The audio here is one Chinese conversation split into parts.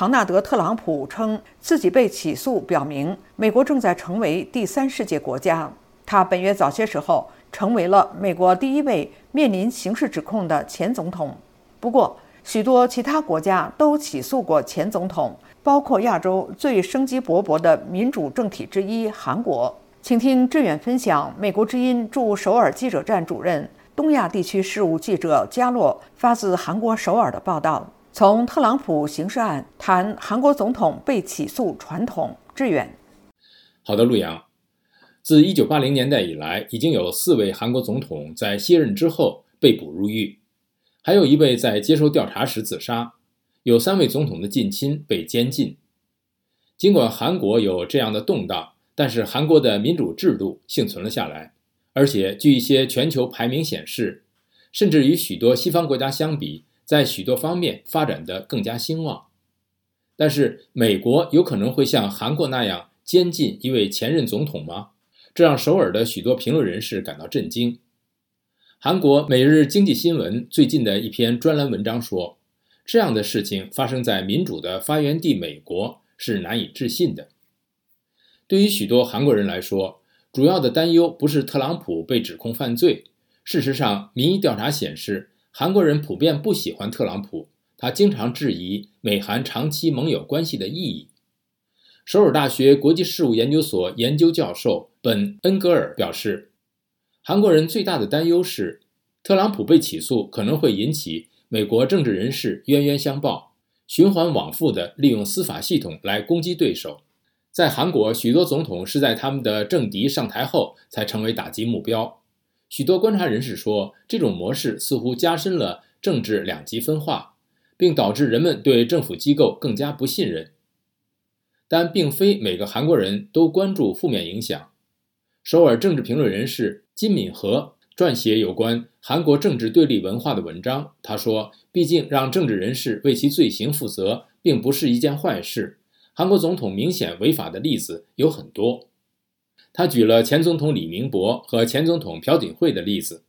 唐纳德·特朗普称自己被起诉，表明美国正在成为第三世界国家。他本月早些时候成为了美国第一位面临刑事指控的前总统。不过，许多其他国家都起诉过前总统，包括亚洲最生机勃勃的民主政体之一——韩国。请听志远分享美国之音驻首尔记者站主任、东亚地区事务记者加洛发自韩国首尔的报道：从特朗普刑事案谈韩国总统被起诉传统。志远，好的，陆阳。自1980年代以来，已经有四位韩国总统在卸任之后被捕入狱，还有一位在接受调查时自杀，有三位总统的近亲被监禁。尽管韩国有这样的动荡，但是韩国的民主制度幸存了下来，而且据一些全球排名显示，甚至与许多西方国家相比，在许多方面发展得更加兴旺。但是，美国有可能会像韩国那样监禁一位前任总统吗？这让首尔的许多评论人士感到震惊。韩国《每日经济新闻》最近的一篇专栏文章说：“这样的事情发生在民主的发源地美国是难以置信的。”对于许多韩国人来说，主要的担忧不是特朗普被指控犯罪。事实上，民意调查显示，韩国人普遍不喜欢特朗普，他经常质疑美韩长期盟友关系的意义。首尔大学国际事务研究所研究教授本·恩格尔表示，韩国人最大的担忧是，特朗普被起诉可能会引起美国政治人士冤冤相报，循环往复地利用司法系统来攻击对手。在韩国，许多总统是在他们的政敌上台后才成为打击目标。许多观察人士说，这种模式似乎加深了政治两极分化，并导致人们对政府机构更加不信任。但并非每个韩国人都关注负面影响。首尔政治评论人士金敏和撰写有关韩国政治对立文化的文章。他说：“毕竟让政治人士为其罪行负责，并不是一件坏事。韩国总统明显违法的例子有很多。”他举了前总统李明博和前总统朴槿惠的例子。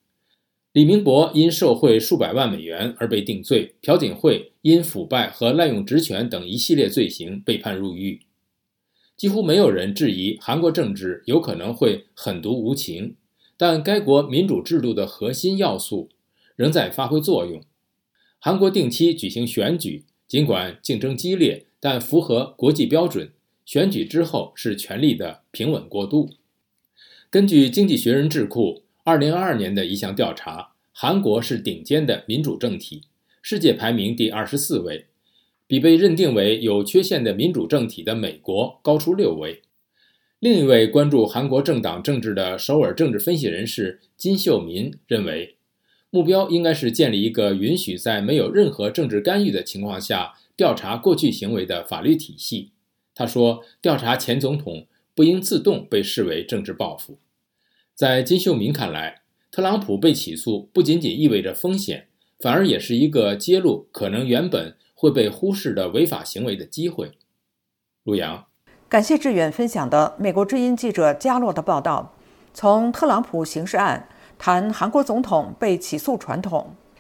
李明博因受贿数百万美元而被定罪，朴槿惠因腐败和滥用职权等一系列罪行被判入狱。几乎没有人质疑韩国政治有可能会狠毒无情，但该国民主制度的核心要素仍在发挥作用。韩国定期举行选举，尽管竞争激烈，但符合国际标准。选举之后是权力的平稳过渡。根据《经济学人》智库2022年的一项调查，韩国是顶尖的民主政体，世界排名第二十四位。比被认定为有缺陷的民主政体的美国高出六位。另一位关注韩国政党政治的首尔政治分析人士金秀民认为，目标应该是建立一个允许在没有任何政治干预的情况下调查过去行为的法律体系。他说，调查前总统不应自动被视为政治报复。在金秀民看来，特朗普被起诉不仅仅意味着风险，反而也是一个揭露可能原本。会被忽视的违法行为的机会。陆阳，感谢志远分享的美国之音记者加洛的报道。从特朗普刑事案谈韩国总统被起诉传统。